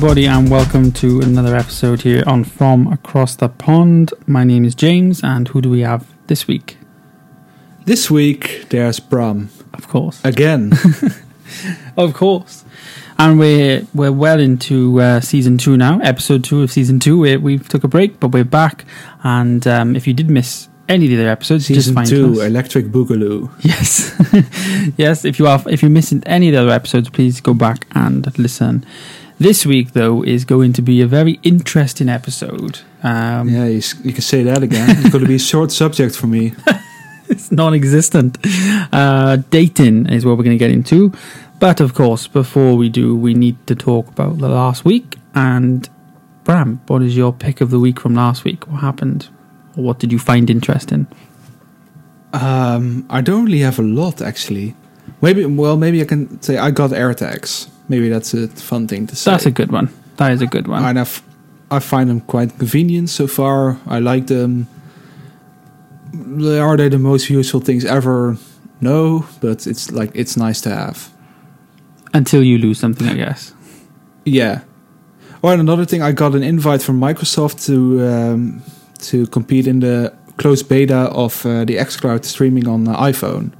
Everybody, and welcome to another episode here on From Across the Pond. My name is James, and who do we have this week? This week there's Bram Of course, again. of course, and we're we're well into uh, season two now, episode two of season two. We we took a break, but we're back. And um, if you did miss any of the other episodes, just Season find two, us. Electric Boogaloo. Yes, yes. If you are, if you missed any of the other episodes, please go back and listen. This week, though, is going to be a very interesting episode. Um, Yeah, you, you can say that again. It's going to be a short subject for me. It's non-existent. Uh, dating is what we're going to get into, but of course, before we do, we need to talk about the last week. And Bram, what is your pick of the week from last week? What happened? Or what did you find interesting? Um, I don't really have a lot actually. Maybe, well, maybe I can say I got air AirTags. Maybe that's a fun thing to say. That's a good one. That is a good one. and I've, I find them quite convenient so far. I like them. Are they the most useful things ever? No, but it's like it's nice to have. Until you lose something, I guess. Yeah. Oh, and another thing, I got an invite from Microsoft to um, to compete in the closed beta of uh, the xCloud streaming on the iPhone,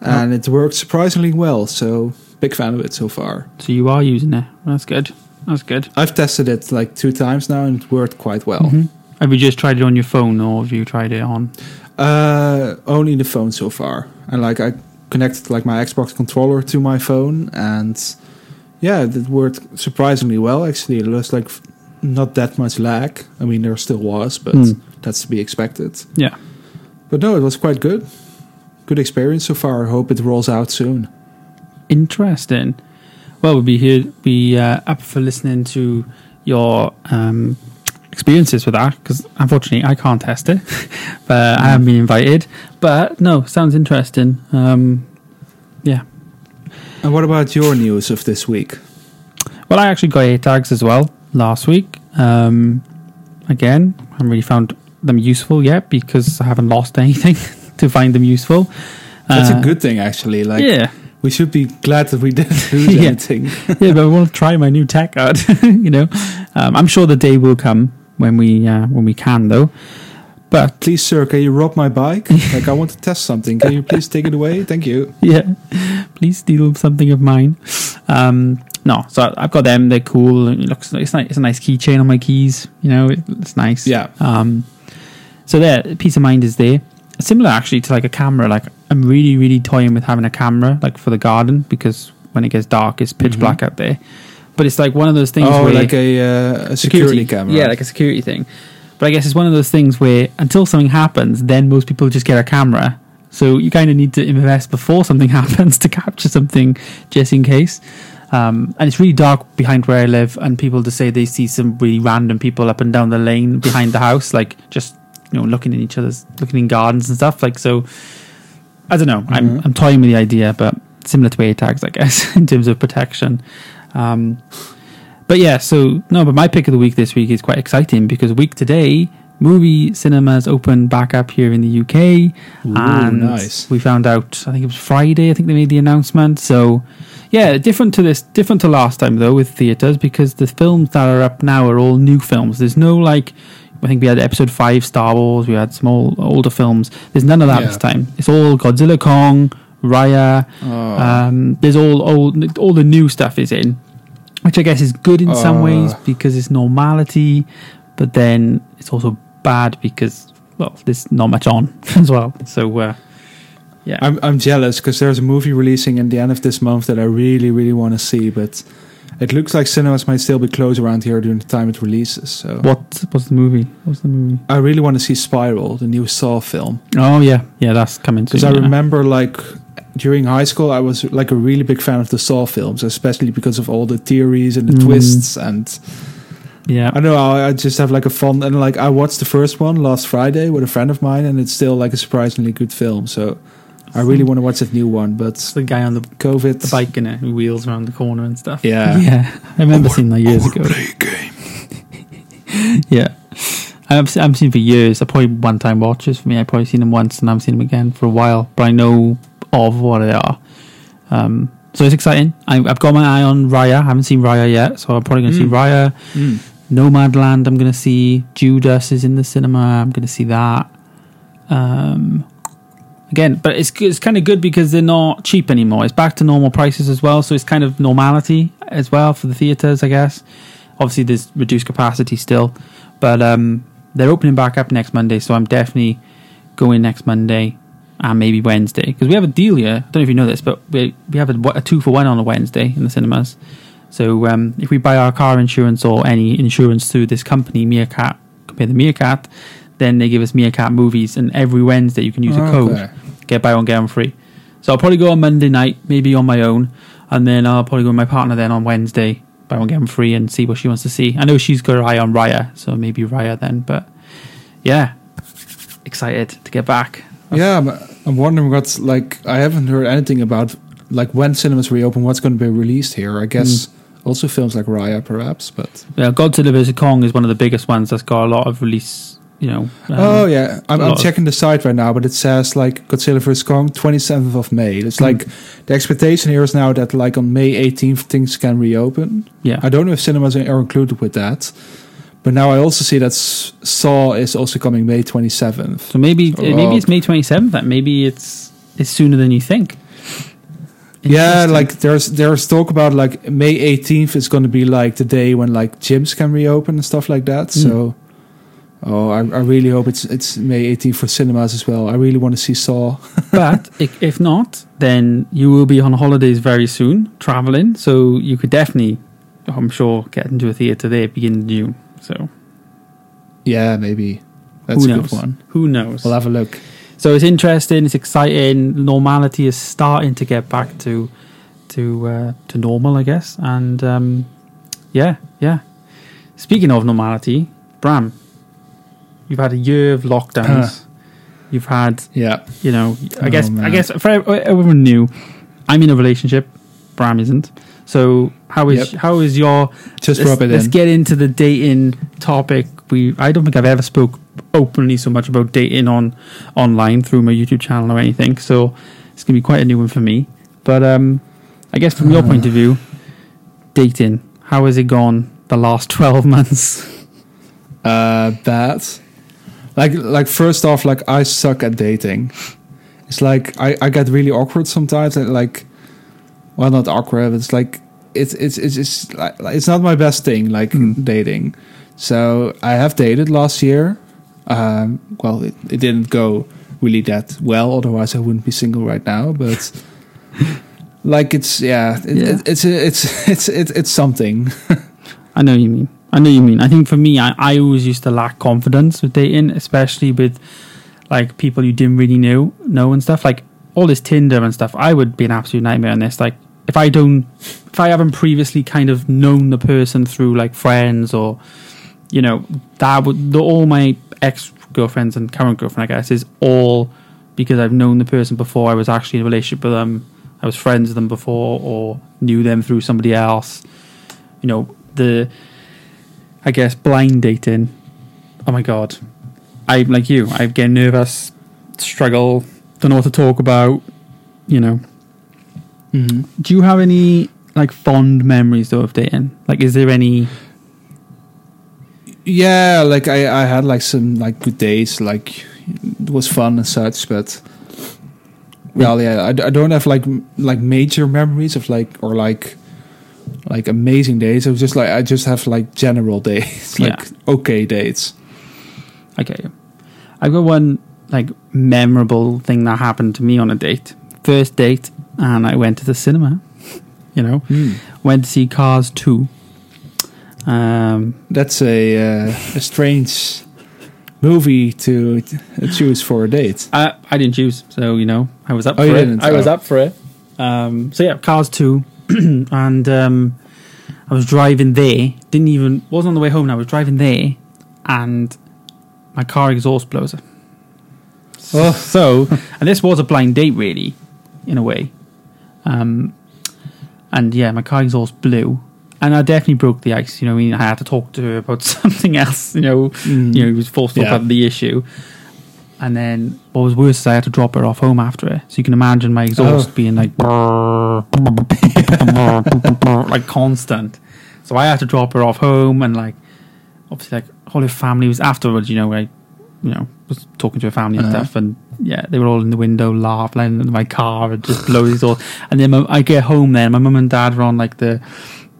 and it worked surprisingly well. So big fan of it so far. So you are using it. That's good. That's good. I've tested it like two times now, and it worked quite well. Mhm. Have you just tried it on your phone, or have you tried it on? Uh, only the phone so far, and like I connected like my Xbox controller to my phone, and yeah, it worked surprisingly well. Actually, It was like not that much lag. I mean, there still was, but Hmm. that's to be expected. Yeah. But no, it was quite good. Good experience so far. I hope it rolls out soon. Interesting. Well, we'll be here, be uh, up for listening to your um, experiences with that because unfortunately I can't test it, but I haven't been invited. But no, sounds interesting. Um, yeah. And what about your news of this week? Well, I actually got AirTags as well last week. Um, again, I haven't really found them useful yet because I haven't lost anything to find them useful. That's Uh, a good thing, actually. Like, yeah. We should be glad that we didn't lose Yeah. anything. yeah, but I want to try my new tech out. you know, um, I'm sure the day will come when we uh, when we can, though. But Please, sir, can you rob my bike? like, I want to test something. Can you please take it away? Thank you. yeah, please steal something of mine. Um, no, so I've got them. They're cool. It looks it's nice. It's a nice keychain on my keys. You know, it's nice. Yeah. Um, so there, peace of mind is there. Similar actually to like a camera. Like I'm really, really toying with having a camera, like for the garden, because when it gets dark, it's pitch Mhm. black out there. But it's like one of those things oh, where like a, uh, a security, camera. Yeah, like a security thing. But I guess it's one of those things where until something happens, then most people just get a camera. So you kind of need to invest before something happens to capture something just in case. Um, and it's really dark behind where I live, and people just say they see some really random people up and down the lane behind the house, like just you know looking in each other's, looking in gardens and stuff. Like so, I don't know. I'm Mhm. I'm toying with the idea, but similar to AirTags, I guess, in terms of protection. Um, but yeah, so no, but my pick of the week this week is quite exciting because week today, movie cinemas open back up here in the UK, Ooh, and nice. we found out. I think it was Friday. I think they made the announcement. So yeah, different to this, different to last time though with theaters because the films that are up now are all new films. There's no like. I think we had episode five Star Wars. We had some old, older films. There's none of that Yeah. this time. It's all Godzilla, Kong, Raya. Oh. Um, there's all, all all the new stuff is in, which I guess is good in some Uh. ways because it's normality, but then it's also bad because well, there's not much on as well. So uh, yeah, I'm I'm jealous because there's a movie releasing in the end of this month that I really really want to see, but it looks like cinemas might still be closed around here during the time it releases. So what was the movie? What's the movie? I really want to see Spiral, the new Saw film, Oh yeah, yeah, that's coming soon. because I yeah. remember like during high school I was like a really big fan of the Saw films, especially because of all the theories and the Mm. twists and Yeah, I know. I I just have like a fun and like I watched the first one last Friday with a friend of mine, and it's still like a surprisingly good film. So I really want to watch that new one, but the guy on the, COVID. the bike in it who wheels around the corner and stuff. Yeah. yeah, I remember seeing that years ago. play game. Yeah. I've, I've seen for years. I probably one time watches for me. I've probably seen them once and I haven't seen them again for a while. But I know of what they are. Um, So it's exciting. I, I've got my eye on Raya. I haven't seen Raya yet, so I'm probably going to see Mm. Raya. Mm. Nomadland, I'm going to see. Judas is in the cinema. I'm going to see that. Um, again, but it's it's kind of good because they're not cheap anymore. It's back to normal prices as well, so it's kind of normality as well for the theaters, I guess. Obviously, there's reduced capacity still, but um, they're opening back up next Monday, so I'm definitely going next Monday and maybe Wednesday because we have a deal here. I don't know if you know this, but we we have a, a two for one on a Wednesday in the cinemas. So um, if we buy our car insurance or any insurance through this company, Meerkat, compare the Meerkat, then they give us Meerkat movies, and every Wednesday you can use a oh, code, Okay. get buy one get one free. So I'll probably go on Monday night, maybe on my own, and then I'll probably go with my partner then on Wednesday, buy one get one free, and see what she wants to see. I know she's got her eye on Raya, so maybe Raya then. But yeah, excited to get back. Yeah, I'm, I'm wondering what's like. I haven't heard anything about like when cinemas reopen. What's going to be released here? I guess hmm. also films like Raya, perhaps. But Yeah, Godzilla vs Kong is one of the biggest ones that's got a lot of release. You know. um, oh yeah, I'm, I'm checking the site right now, but it says like Godzilla vs Kong, 27th of May. It's Hmm. like the expectation here is now that like on May 18th things can reopen. Yeah. I don't know if cinemas are included with that. But now I also see that Saw is also coming May 27th. So maybe Oh. maybe it's May twenty seventh. Then maybe it's it's sooner than you think. Yeah, like there's there's talk about like May 18th is going to be like the day when like gyms can reopen and stuff like that. Mm. So, oh, I, I really hope it's it's May 18th for cinemas as well. I really want to see Saw. but if, if not, then you will be on holidays very soon, traveling. So you could definitely, I'm sure, get into a theater there beginning of June. So Yeah, maybe that's who a knows? good one. Who knows? We'll have a look. so it's interesting. It's exciting. Normality is starting to get back to to uh, to normal, I guess. And um, yeah, yeah. Speaking of normality, Bram, you've had a year of lockdowns. You've had Yeah, you know, I Oh, guess I guess for everyone new, I'm in a relationship. Bram isn't. So how is Yep. how is your? just let's, rub it let's in. get into the dating topic. We I don't think I've ever spoke openly so much about dating on online through my YouTube channel or anything. So it's gonna be quite a new one for me. But um, I guess from your Uh. point of view, dating. How has it gone the last twelve months? uh, bad. Like like first off, like I suck at dating. It's like I, I get really awkward sometimes. And like, well, not awkward. But it's like it's it's it's it's like it's not my best thing. Like Mm. dating. So I have dated last year. Um, well, it, it didn't go really that well. Otherwise, I wouldn't be single right now. But like it's yeah, it, Yeah. It, it's it's it's it's it's something. I know what you mean. I know you mean. I think for me, I, I always used to lack confidence with dating, especially with like people you didn't really know know and stuff. Like all this Tinder and stuff, I would be an absolute nightmare on this. Like if I don't, if I haven't previously kind of known the person through like friends or you know that would the, all my ex girlfriends and current girlfriend, I guess, is all because I've known the person before. I was actually in a relationship with them. I was friends with them before or knew them through somebody else. You know the I guess blind dating. Oh my god, I'm like you. I get nervous, struggle, don't know what to talk about. You know, mm-hmm. do you have any like fond memories though of dating? Like, is there any? Yeah, like I, I had like some like good days, like it was fun and such, but well, yeah, I, I don't have like m- like major memories of like or like like amazing days. It was just like I just have like general days, like Yeah. okay dates. Okay, I've got one like memorable thing that happened to me on a date. First date, and I went to the cinema. You know, went to see Cars two. Um, That's a uh, a strange movie to t- choose for a date. I I didn't choose, so you know I was up Oh, for you it. didn't? I was Oh. up for it. Um, so yeah, Cars two, and um, I was driving there. Didn't even wasn't on the way home. I was driving there, and my car exhaust blows. Oh. So, and this was a blind date, really, in a way. Um, and yeah, my car exhaust blew, and I definitely broke the ice. You know, I mean, I had to talk to her about something else. You know, Mm. you know, he was forced to talk Yeah. about the issue. And then what was worse is I had to drop her off home after it. So you can imagine my exhaust Oh. being like like constant. So I had to drop her off home and like obviously like all her family was afterwards, you know, I you know, was talking to her family and Uh-huh. stuff and yeah, they were all in the window laughing in my car and just blowing his all and then I get home then, my mum and dad were on like the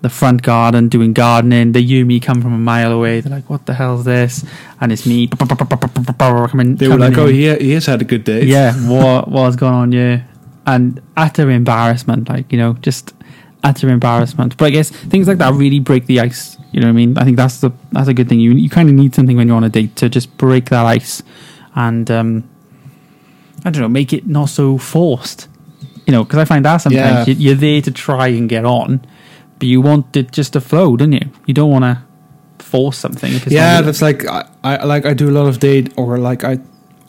the front garden doing gardening. The Yumi come from a mile away. They're like, "What the hell's this?" And it's me. Coming, They were like, "Oh, in. he, he has had a good day." yeah, what what's going on here? And utter embarrassment, like you know, just utter embarrassment. But I guess things like that really break the ice. You know what I mean? I think that's the that's a good thing. You you kind of need something when you're on a date to just break that ice, and um, I don't know, make it not so forced. You know, because I find that sometimes Yeah. you're there to try and get on, but you want it just to flow, don't you? You don't want to force something. If it's yeah, that's like I, I like I do a lot of date or like I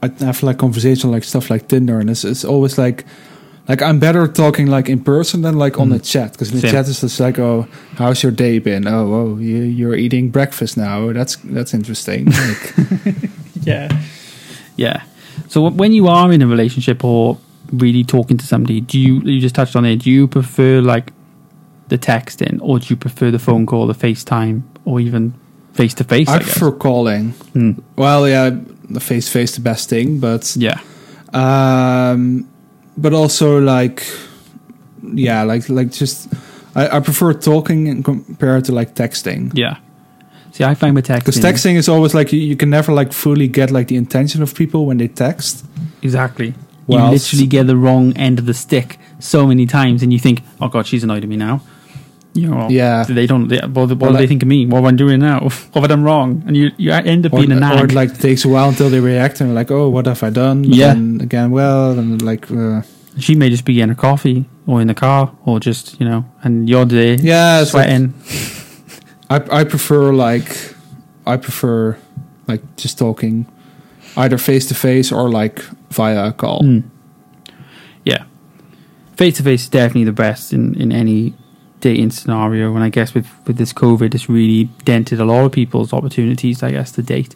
I have like conversation like stuff like Tinder, and it's it's always like like I'm better talking like in person than like on the chat because in the Mm. Same. chat it's just like oh how's your day been oh oh you you're eating breakfast now that's that's interesting like, Yeah. Yeah. So wh- when you are in a relationship or really talking to somebody, do you you just touched on it, do you prefer like the texting or do you prefer the phone call, the FaceTime or even face to face? I I prefer calling. Hmm. Well, yeah, the face to face the best thing, but Yeah. um, but also like yeah, like like just I, I prefer talking compared to like texting. Yeah. See, I find with texting Because texting is always like you, you can never like fully get like the intention of people when they text. exactly. Well, you literally get the wrong end of the stick so many times, and you think, "Oh God, she's annoyed at me now." You know, Yeah. They don't. They, what what do they think of me? What am I doing now? What have I done wrong? And you you end up Or, being a or it like takes a while until they react and like, oh, what have I done? Yeah. And again, well, and like, uh, She may just be in a coffee or in the car or just, you know, and you're there yeah, it's like, sweating. I I prefer like I prefer like just talking either face to face or like via a call. Mm. Yeah. Face to face is definitely the best in, in any dating scenario. And I guess with, with this COVID, it's really dented a lot of people's opportunities, I guess, to date.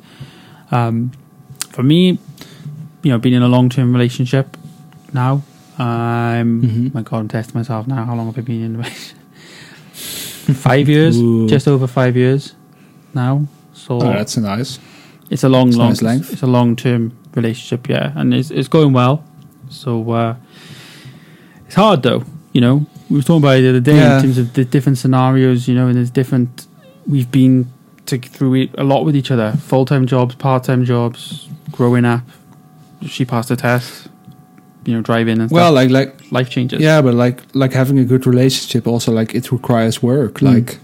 Um, for me, you know, being in a long term relationship now, I'm, Mhm. my God, I'm testing myself now. How long have I been in a relationship? five years, Ooh. just over five years now. So Oh, that's nice. it's a long, It's long, nice length. it's a long term relationship, yeah, and it's it's going well. So uh, it's hard though, you know. We were talking about it the other day Yeah. in terms of the different scenarios, you know, and there's different. We've been to, through it a lot with each other: full time jobs, part time jobs, growing up. She passed the test, you know, driving and stuff. Well, like like life changes. yeah, but like like having a good relationship also like it requires work. Mm. Like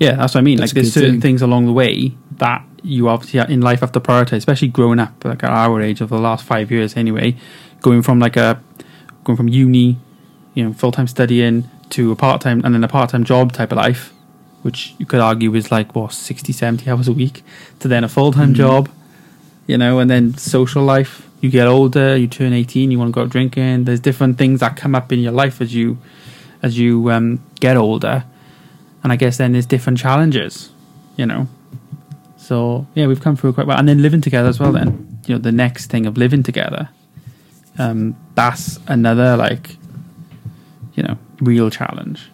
Yeah, that's what I mean. Like, there's certain thing. things along the way that you obviously in life have to prioritize, especially growing up, like at our age of the last five years anyway, going from like a going from uni, you know, full time studying to a part time and then a part time job type of life, which you could argue is like what 60, 70 hours a week, to then a full time Mhm. job, you know, and then social life. You get older, you turn eighteen, you want to go out drinking. There's different things that come up in your life as you as you um, get older, and I guess then there's different challenges, you know. So yeah, we've come through quite well, and then living together as well. Then you know the next thing of living together, um, that's another like, you know, real challenge.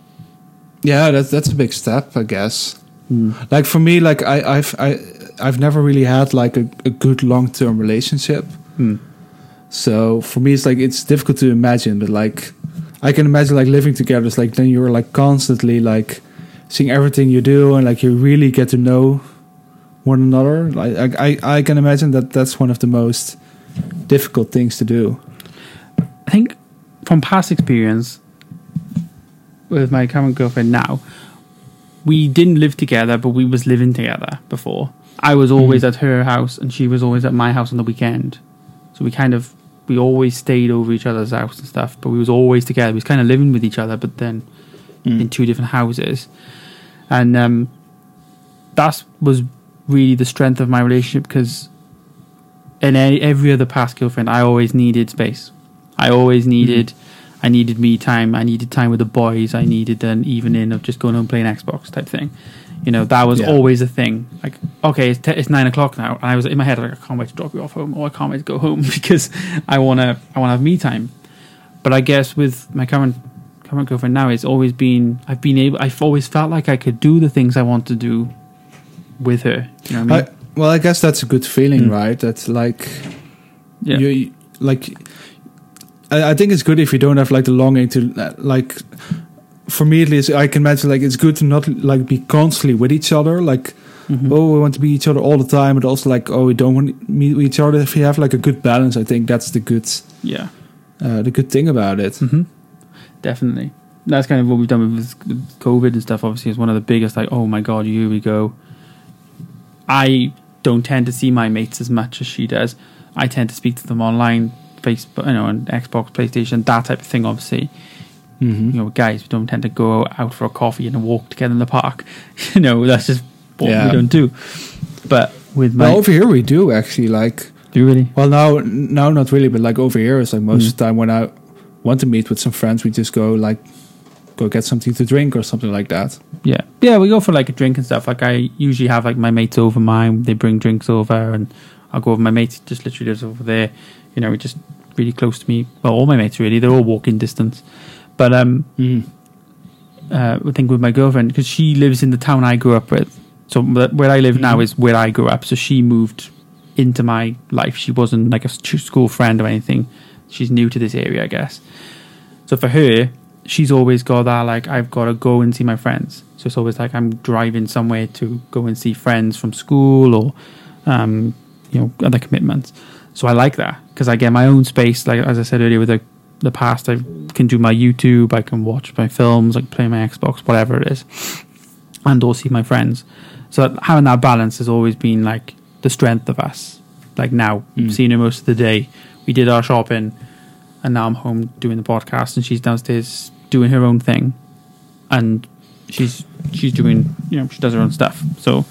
yeah, that's that's a big step, I guess. Mm. Like for me, like I I've I I've never really had like a, a good long term relationship. Mm. So for me, it's like it's difficult to imagine, but like I can imagine like living together. It's like then you're like constantly like seeing everything you do, and like you really get to know one another. Like I I, I can imagine that that's one of the most difficult things to do. I think from past experience with my current girlfriend now, we didn't live together, but we was living together before. I was always Mhm. at her house, and she was always at my house on the weekend. So we kind of we always stayed over each other's house and stuff, but we was always together. We was kind of living with each other, but then in two different houses, and um, that was really the strength of my relationship because in a- every other past girlfriend, I always needed space. I always needed I needed me time. I needed time with the boys. I needed an evening of just going home playing Xbox type thing. You know, that was Yeah. always a thing. Like, okay, it's, t- it's nine o'clock now, and I was in my head like, I can't wait to drop you off home, or I can't wait to go home because I wanna, I wanna have me time. But I guess with my current current girlfriend now, it's always been I've been able. I've always felt like I could do the things I want to do with her. You know what I mean? I, well, I guess that's a good feeling, Mm. right? That's like yeah. you like. I, I think it's good if you don't have like the longing to uh, like. For me, at least, I can imagine like it's good to not like be constantly with each other. Like, Mhm. oh, we want to be each other all the time, but also like, oh, we don't want to meet each other. If you have like a good balance, I think that's the good, yeah. uh, the good thing about it. hmm Definitely. That's kind of what we've done with with COVID and stuff. Obviously, is one of the biggest. Like, oh my god, here we go. I don't tend to see my mates as much as she does. I tend to speak to them online, Facebook, you know, on Xbox, PlayStation, that type of thing. Obviously, Mm-hmm. you know, guys, we don't tend to go out for a coffee and a walk together in the park. you know, that's just what Yeah. we don't do. But with my, Well, over here we do actually like. do you really? Well, now, now not really, but like over here, it's like most Mm. of the time when I want to meet with some friends, we just go like go get something to drink or something like that. Yeah, yeah, we go for like a drink and stuff. Like I usually have like my mates over mine. They bring drinks over, and I'll go over. My mates. just literally lives over there. You know, just really close to me. Well, all my mates really. They're all walking distance. But um, uh, I think with my girlfriend because she lives in the town I grew up with. So where I live now Mhm. is where I grew up. So she moved into my life. She wasn't like a school friend or anything. She's new to this area, I guess. So for her, she's always got that like I've got to go and see my friends. So it's always like I'm driving somewhere to go and see friends from school or um, you know other commitments. So I like that because I get my own space. Like as I said earlier, with the the past, I can do my YouTube, I can watch my films, I can play my Xbox, whatever it is, and or see my friends. So having that balance has always been like the strength of us. Like now, Mm. seeing her most of the day. We did our shopping, and now I'm home doing the podcast, and she's downstairs doing her own thing, and she's she's doing you know she does her own stuff. So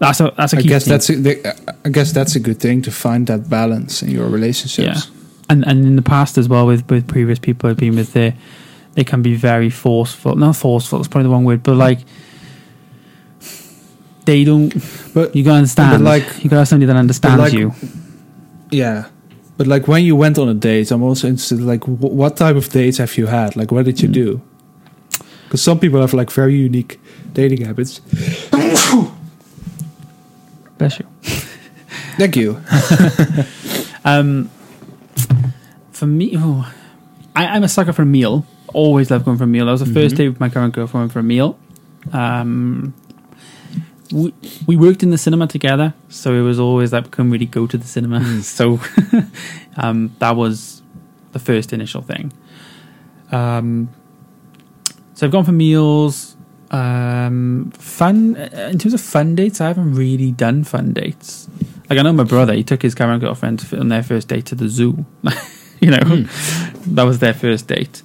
that's a that's a I key guess thing. that's a, the- I guess that's a good thing to find that balance in your relationships. Yeah. and and in the past as well with with previous people I've been with, they they can be very forceful. Not forceful. It's probably the wrong word, but like they don't. But You gotta understand. but like- you gotta have somebody that understands like- you. yeah, but like when you went on a date, I'm also interested. Like, wh- what type of dates have you had? Like, what did you Mm. do? Because some people have like very unique dating habits. Bless you. Thank you. Um, for me, oh, I, I'm a sucker for a meal. Always love going for a meal. That was the first Mhm. day with my current girlfriend for a meal. Um, we, we worked in the cinema together, so it was always like we couldn't really go to the cinema. Mm. so um, that was the first initial thing. Um, so I've gone for meals. Um, fun in terms of fun dates, I haven't really done fun dates. Like I know my brother, he took his current girlfriend to- on their first date to the zoo. you know, Hmm. that was their first date.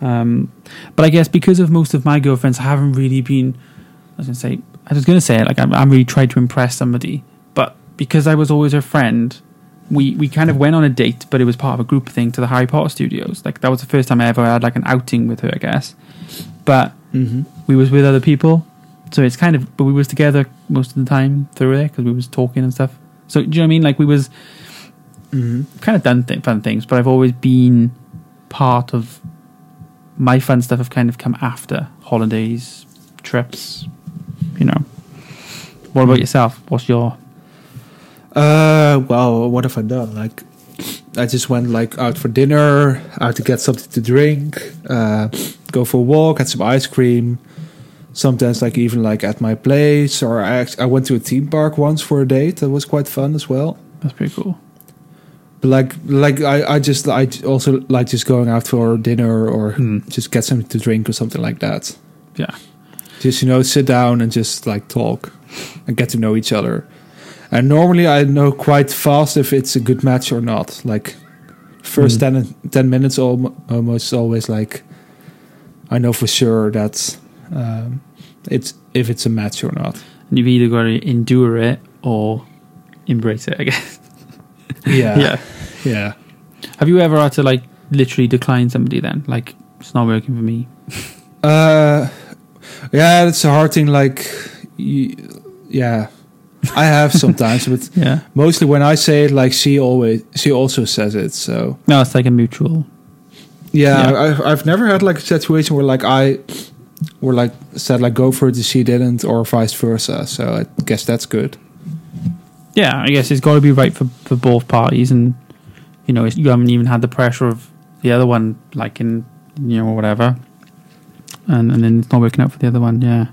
Um, but I guess because of most of my girlfriends, I haven't really been. I was gonna say, I was gonna say it like I'm, I'm really trying to impress somebody, but because I was always her friend, we we kind of went on a date, but it was part of a group thing to the Harry Potter studios. Like that was the first time I ever had like an outing with her, I guess. But Mm-hmm. we was with other people, so it's kind of. But we was together most of the time through there because we was talking and stuff. So do you know what I mean? Like we was Mm-hmm. kind of done th- fun things, but I've always been part of my fun stuff. Have kind of come after holidays, trips. You know. What about Mm. yourself? What's your Uh, well, what have I done? Like, I just went like out for dinner, out to get something to drink, uh, go for a walk, had some ice cream. Sometimes, like even like at my place, or I I went to a theme park once for a date. That was quite fun as well. that's pretty cool. But like, like I, I just I also like just going out for dinner or Hmm. just get something to drink or something like that. Yeah. Just you know, sit down and just like talk and get to know each other. And normally, I know quite fast if it's a good match or not. Like first Mm. 10, 10 minutes, almo- almost always like I know for sure that um, it's if it's a match or not. And you've either got to endure it or embrace it. I guess. Yeah, yeah. yeah. Have you ever had to like literally decline somebody then? Like it's not working for me. Uh, yeah, it's a hard thing. Like, you, yeah, I have sometimes, but Yeah. mostly when I say it, like she always, she also says it. So No, it's like a mutual. yeah, Yeah. I, I've never had like a situation where like I, were like said like go for it, and she didn't, or vice versa. So I guess that's good. Yeah, I guess it's got to be right for, for both parties, and you know you haven't even had the pressure of the other one like in you know whatever, and and then it's not working out for the other one. Yeah.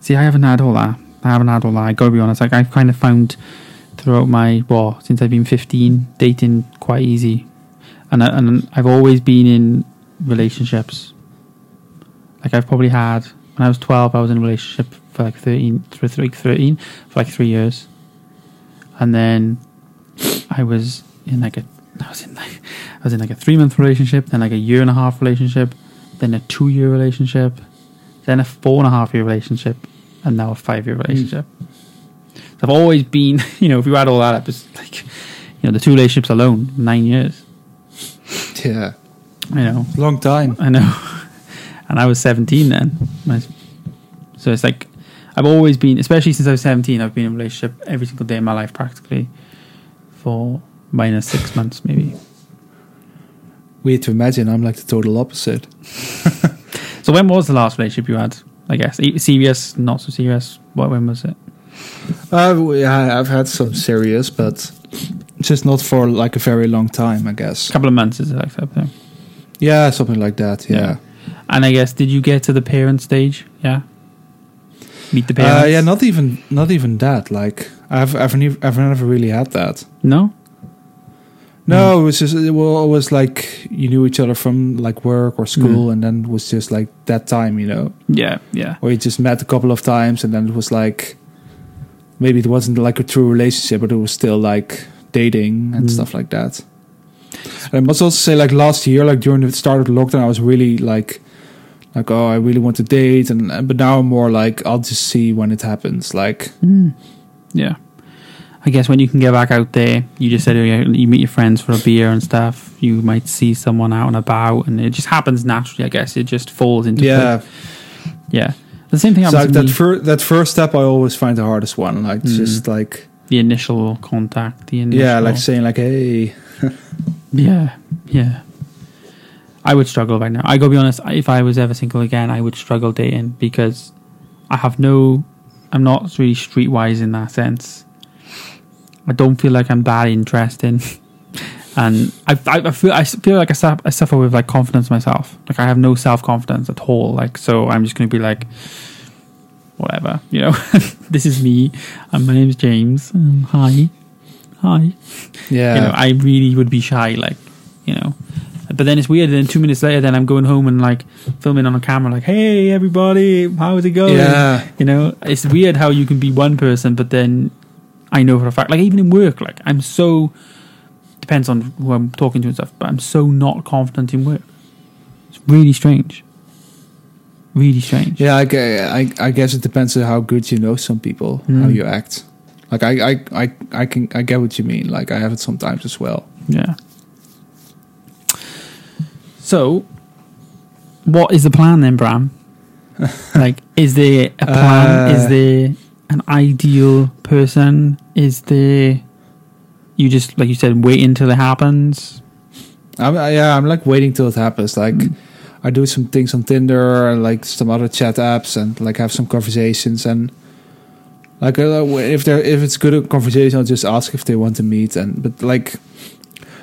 See, I haven't had all that. I haven't had all that. I got to be honest. Like I've kind of found throughout my well since I've been fifteen, dating quite easy, and I, and I've always been in relationships. Like I've probably had when I was twelve, I was in a relationship for like thirteen, for like thirteen, for like three years, and then I was in like a, I was in like, I was in like a three month relationship, then like a year and a half relationship, then a two year relationship, then a four and a half year relationship, and now a five year hmm. relationship. So I've always been, you know, if you add all that up, it's like, you know, the two relationships alone, nine years. Yeah, You know, long time. I know. And I was 17 then. So it's like, I've always been, especially since I was 17, I've been in a relationship every single day of my life practically for minus six months maybe. Weird to imagine. I'm like the total opposite. So when was the last relationship you had? I guess serious, not so serious. What when was it? Uh, yeah, I've had some serious, but just not for like a very long time. I guess. A couple of months is it like? There. Yeah, something like that. Yeah. And I guess did you get to the parent stage? Yeah. Meet the parents. Uh, yeah, not even not even that. Like I've I've never, I've never really had that. no. No, it was just it was always like you knew each other from like work or school, Mm. and then it was just like that time, you know, Yeah, yeah. or you just met a couple of times, and then it was like maybe it wasn't like a true relationship, but it was still like dating and Mm. stuff like that. And I must also say, like last year, like during the start of the lockdown, I was really like, like oh, I really want to date, and and- but now I'm more like I'll just see when it happens. Like Mm. Yeah. I guess when you can get back out there, you just said you meet your friends for a beer and stuff. You might see someone out and about, and it just happens naturally. I guess it just falls into yeah, place. yeah. The same thing so like that me. fir- that first step, I always find the hardest one. Like Mm. just like. the initial contact. The initial, Yeah, like saying like, "Hey, yeah, yeah. I would struggle right now. I gotta be honest. If I was ever single again, I would struggle dating because I have no. I'm not really streetwise in that sense. I don't feel like I'm that interesting, and I, I, I feel I feel like I suffer, I suffer with like confidence myself. Like I have no self confidence at all. Like so, I'm just gonna be like, whatever, you know. this is me. Um, my name's James. Um, hi, hi yeah, you know, I really would be shy, like, you know. But then it's weird. Then two minutes later, then I'm going home and like filming on a camera, like, "Hey, everybody, how's it going?" yeah, You know, it's weird how you can be one person, but then I know for a fact, like even in work, like I'm so depends on who I'm talking to and stuff, but I'm so not confident in work. It's really strange. Really strange. yeah. I, I, I guess it depends on how good you know some people, how Mm. you act. Like I, I, I, I can, I get what you mean. Like I have it sometimes as well. Yeah. So, what is the plan then, Bram? like, is there a plan? Uh, is there an ideal person? Is there you just like you said wait until it happens? I'm, I- yeah, I'm like waiting till it happens. Like Mm. I do some things on Tinder and like some other chat apps, and like have some conversations and. Like if there if it's good a conversation, I'll just ask if they want to meet. And but like,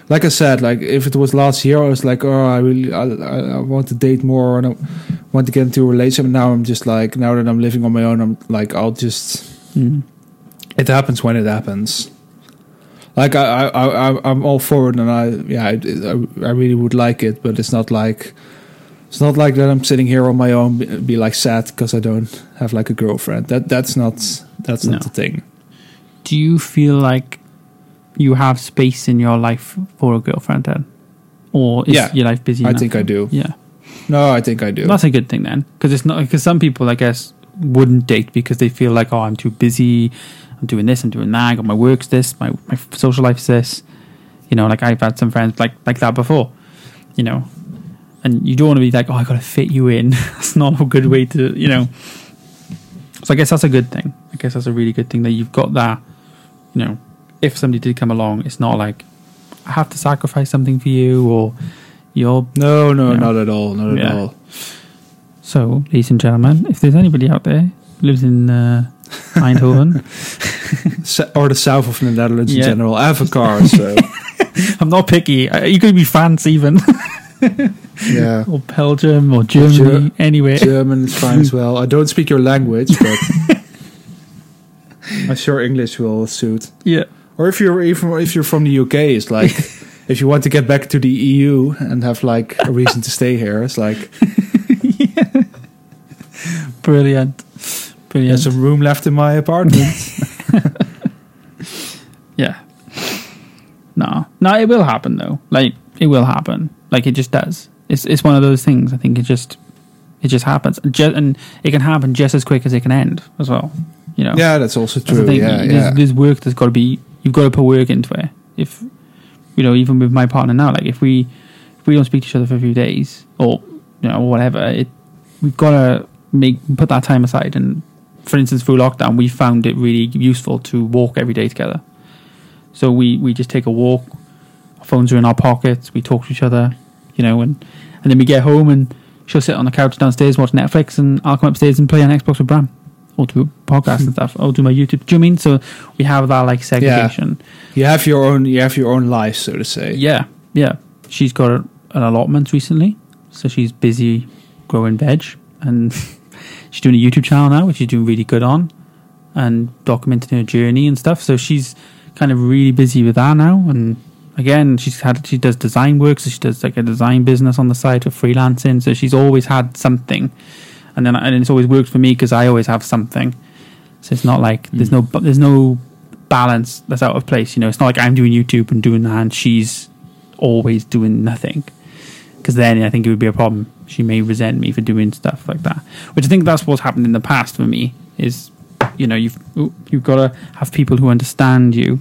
like I said, like if it was last year, I was like, oh, I really I, I, want to date more and I want to get into a relationship. And now I'm just like, now that I'm living on my own, I'm like, I'll just Mm. it happens when it happens. Like I, I, I I'm all for it, and I, yeah, I, I really would like it, but it's not like, it's not like that. I'm sitting here on my own, be, be like sad because I don't have like a girlfriend. That that's not that's not No. the thing. Do you feel like you have space in your life for a girlfriend then, or is Yeah, your life busy? I enough? think I do. Yeah. No, I think I do. That's a good thing then, because it's not because some people, I guess, wouldn't date because they feel like, oh, I'm too busy, I'm doing this, I'm doing that, I got my work's this, my my social life's this, you know, like I've had some friends like like that before. You know, and you don't want to be like, oh, I got to fit you in. that's not a good way to, you know. So I guess that's a good thing. I guess that's a really good thing that you've got that. You know, if somebody did come along, it's not like I have to sacrifice something for you or you're. No, no, Yeah. not at all. Not at all. So, ladies and gentlemen, if there's anybody out there who lives in uh, Eindhoven, or the south of the Netherlands Yeah. in general. I have a car, so I'm not picky. Uh, You could be France even, yeah. or Belgium, or Germany, Ger- anywhere. German is fine as well. I don't speak your language, but I'm sure English will suit. Yeah. Or if you're even if you're from the UK, it's like if you want to get back to the EU and have like a reason to stay here, it's like Brilliant. Brilliant. there's some room left in my apartment. Yeah. No, no, it will happen though. Like it will happen. Like it just does. It's it's one of those things. I think it just it just happens, Ju- and it can happen just as quick as it can end as well. You know. yeah, that's also true. thing. Yeah, there's, yeah. there's work that's got to be. You've got to put work into it. If you know, even with my partner now, like if we if we don't speak to each other for a few days or you know whatever, it we've got to make put that time aside. And for instance, through lockdown, we found it really useful to walk every day together. So we we just take a walk. Our phones are in our pockets. We talk to each other, you know, and and then we get home and she'll sit on the couch downstairs watch Netflix, and I'll come upstairs and play on Xbox with Bram. Or do podcasts and stuff. Or do my YouTube. Do you know what I mean? So we have that like segregation. You have your own you have your own life, so to say. Yeah, yeah. She's got a, an allotment recently, so she's busy growing veg, and she's doing a YouTube channel now, which she's doing really good on, and documenting her journey and stuff. So she's kind of really busy with that now, and again, she's had she does design work, so she does like a design business on the side for freelancing. So she's always had something, and then and it's always worked for me because I always have something. So it's not like there's hmm. no there's no balance that's out of place. You know, it's not like I'm doing YouTube and doing that, and she's always doing nothing. Because then I think it would be a problem. She may resent me for doing stuff like that, which I think that's what's happened in the past for me. Is you know you've you've got to have people who understand you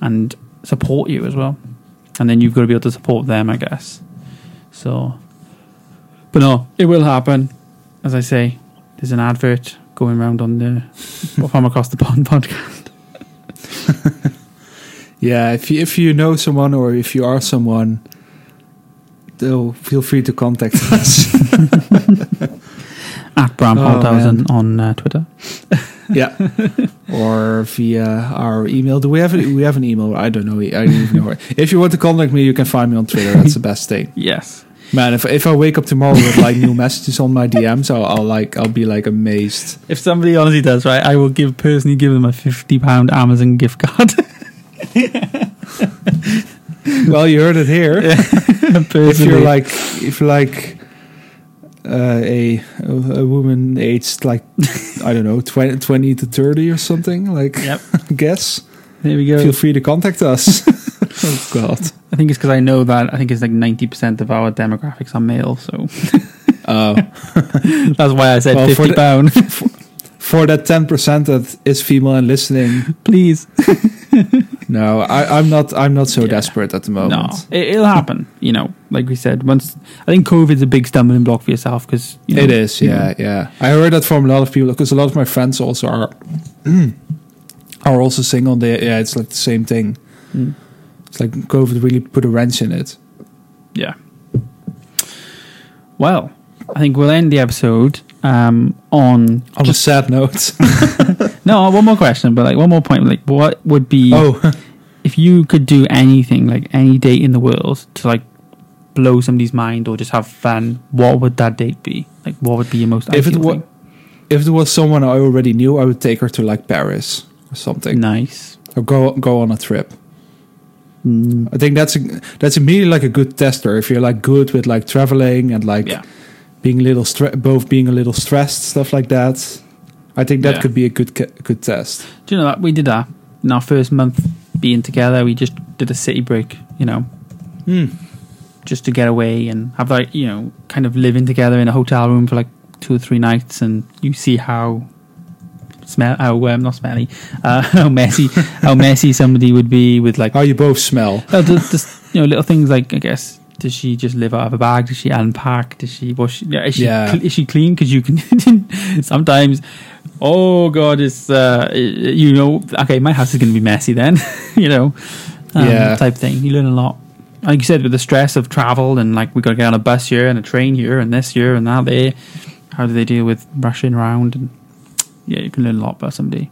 and support you as well, and then you've got to be able to support them, I guess. So, but no, it will happen. As I say, there's an advert going around on the From Across the Pond podcast. Yeah, if you if you know someone or if you are someone, though, feel free to contact us. At Bram Oh, on uh, Twitter. yeah, or via our email. Do we have a, we have an email? I don't know. I don't even know. If you want to contact me, you can find me on Twitter. That's the best thing. Yes. Man, if if I wake up tomorrow with like new messages on my DMs, I'll, I'll like I'll be like amazed. If somebody honestly does, right, I will give personally give them a fifty pound Amazon gift card. Well, you heard it here. if you're like if you're like uh, a a woman aged like I don't know 20, 20 to thirty or something, like Yep. Guess there we go. feel free to contact us. Oh God. I think it's because I know that I think it's like ninety percent of our demographics are male, so Oh, that's why I said Well, for fifty the- pound. for that ten percent that is female and listening, Please, no, I, I'm not. I'm not so Yeah. desperate at the moment. no, it, it'll happen. You know, like we said, once I think COVID's a big stumbling block for yourself because you know, it is, yeah, know, yeah. I heard that from a lot of people because a lot of my friends also are are also single. They, yeah, it's like the same thing. Mm. It's like COVID really put a wrench in it. Yeah. Well, I think we'll end the episode um, on On a sad note. no one more question, but like one more point. Like, what would be oh, if you could do anything, like any date in the world, to like blow somebody's mind or just have fun? What would that date be? Like, what would be your most if it was if it was someone I already knew, I would take her to like Paris or something, Nice. or go go on a trip. Mm, I think that's a, that's immediately like a good tester if you're like good with like traveling and like yeah. being a little stre- both being a little stressed stuff like that. I think that Yeah. could be a good good test. Do you know that we did that in our first month being together? We just did a city break. You know, Hmm. just to get away and have like you know kind of living together in a hotel room for like two or three nights and you see how smell how um, not smelly uh, how messy how messy somebody would be with like How you both smell. well, just, just you know little things like I guess does she just live out of a bag? Does she unpack? Does she wash? yeah, Is she Yeah. is she clean? Because you can sometimes. Oh God, it's uh, you know. Okay, my house is going to be messy then. you know, um, Yeah. type thing. You learn a lot. Like you said, with the stress of travel and like we got to get on a bus here and a train here and this here and that there. How do they deal with rushing around? And yeah, you can learn a lot about somebody.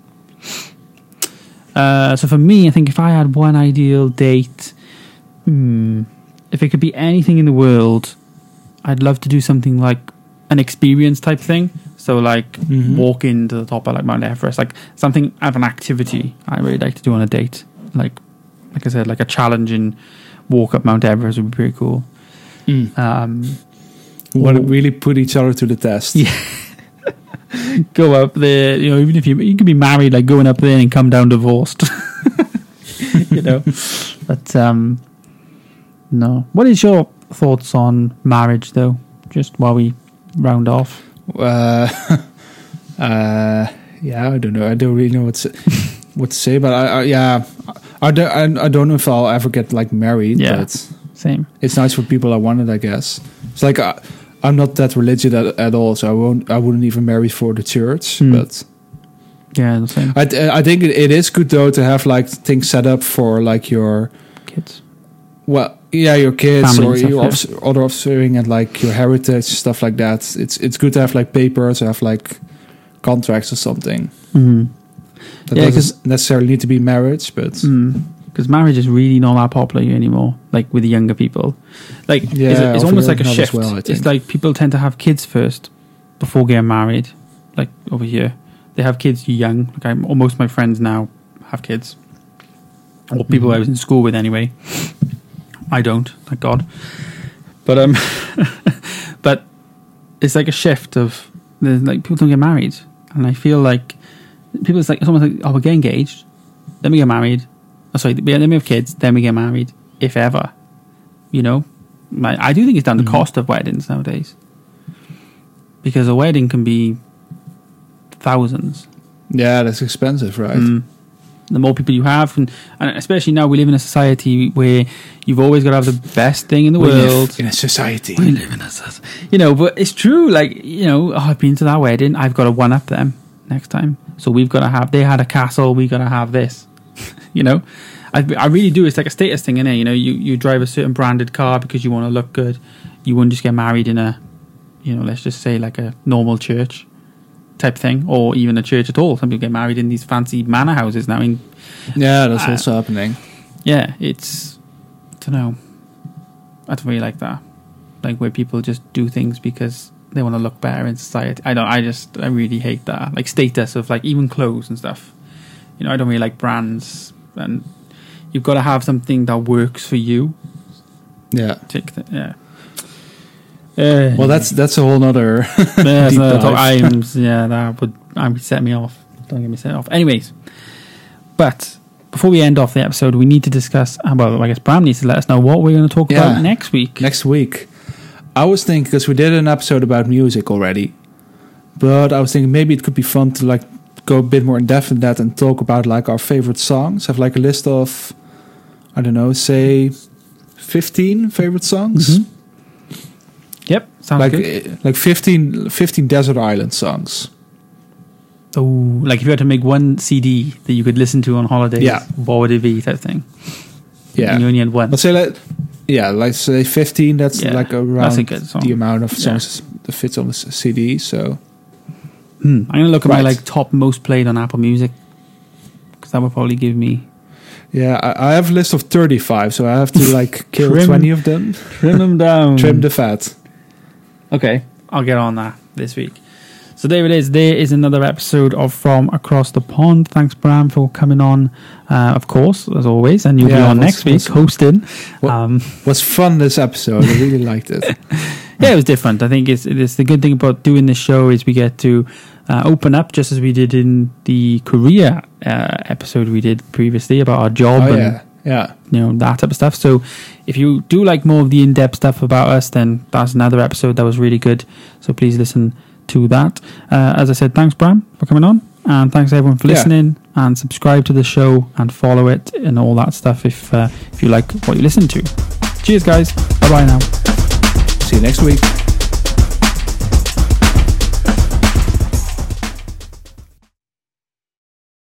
Uh, so for me, I think if I had one ideal date, hmm, if it could be anything in the world, I'd love to do something like an experience type thing. So like Mhm. walking to the top of like Mount Everest, like something of an activity I really like to do on a date. Like like I said, like a challenging walk up Mount Everest would be pretty cool. Um, Want to really put each other to the test. Yeah. go up there, you know, even if you you could be married, like going up there and come down divorced. you know. But um no. What is your thoughts on marriage though? Just while we round off. Uh, uh, yeah, I don't know. I don't really know what to, what to say, but I, I yeah, I don't. I, I don't know if I'll ever get like married. Yeah. Same. it's nice for people I wanted. I guess it's like I, I'm not that religious at, at all, so I won't. I wouldn't even marry for the church. Hmm. But Yeah, the same. I, I think it, it is good though to have like things set up for like your Kids. well, yeah, your kids Family or stuff, your yeah. offs- other offspring and like your heritage stuff like that. It's it's good to have like papers, or have like contracts or something. Mm. That Yeah, doesn't necessarily need to be marriage, but Because marriage is really not that popular anymore, like with the younger people. Like, Yeah, it's, it's almost like a shift. well, it's like people tend to have kids first before getting married. Like over here, they have kids young. Like I'm, or most of my friends now have kids, or people Mhm. I was in school with anyway. I don't, thank God. But um, but it's like a shift of like people don't get married, and I feel like people it's like it's almost like oh we get engaged, then we get married. Oh, sorry, then we have kids, then we get married, if ever. You know, I do think it's down to Mhm. cost of weddings nowadays, because a wedding can be thousands. yeah, that's expensive, right? Mm. The more people you have, and, and especially now we live in a society where you've always got to have the best thing in the We world. in a society. We live in a society, you know. But it's true. Like you know, oh, I've been to that wedding. I've got to one up them next time. So we've got to have. They had a castle. We got to have this. You know, I, I really do. It's like a status thing, innit? You know, you you drive a certain branded car because you want to look good. You wouldn't just get married in a, you know, let's just say like a normal church type thing, or even a church at all. Some people get married in these fancy manor houses now. In Yeah, that's Uh, also happening. yeah, it's I don't know. I don't really like that. Like where people just do things because they want to look better in society. I don't. I just I really hate that. Like status of like even clothes and stuff. You know, I don't really like brands, and you've got to have something that works for you. Yeah. Take the, yeah. Uh, Well, that's that's a whole nother. yeah, deep dive. I'm, yeah, that would I would set me off. Don't get me set off. Anyways, but before we end off the episode, we need to discuss. uh, Well, I guess Bram needs to let us know what we're going to talk Yeah. about next week. next week. I was thinking because we did an episode about music already, but I was thinking maybe it could be fun to like go a bit more in depth in that and talk about like our favorite songs. Have like a list of, I don't know, say, fifteen favorite songs. Mhm. Yep, sounds Like good. eh, like 15, 15 desert island songs. Oh, like if you had to make one CD that you could listen to on holidays, Yeah. what would it be? Type thing. Yeah, And you only had one. let's say like yeah, like say fifteen. That's Yeah, like around that's a good song. the amount of Yeah. songs that fits on the CD. So Hmm. I'm going to look at my like top most played on Apple Music because that would probably give me yeah, I, I have a list of thirty-five. So I have to like kill Trim. twenty of them. trim them down. Trim the fat. Okay, I'll get on that this week. So there it is. There is another episode of From Across the Pond. Thanks, Bram, for coming on. Uh, of course, as always, and you'll be on next week hosting. what- Um, was fun this episode. I really liked it. yeah, it was different. I think it's, it's the good thing about doing this show is we get to uh, open up just as we did in the career uh, episode we did previously about our job Oh and yeah, yeah. you know that type of stuff. So if you do like more of the in-depth stuff about us, then that's another episode that was really good. So please listen to that. Uh, as I said, thanks Bram for coming on. And thanks everyone for Yeah. listening. And subscribe to the show and follow it and all that stuff if uh, if you like what you listen to. Cheers, guys. Bye bye now. See you next week.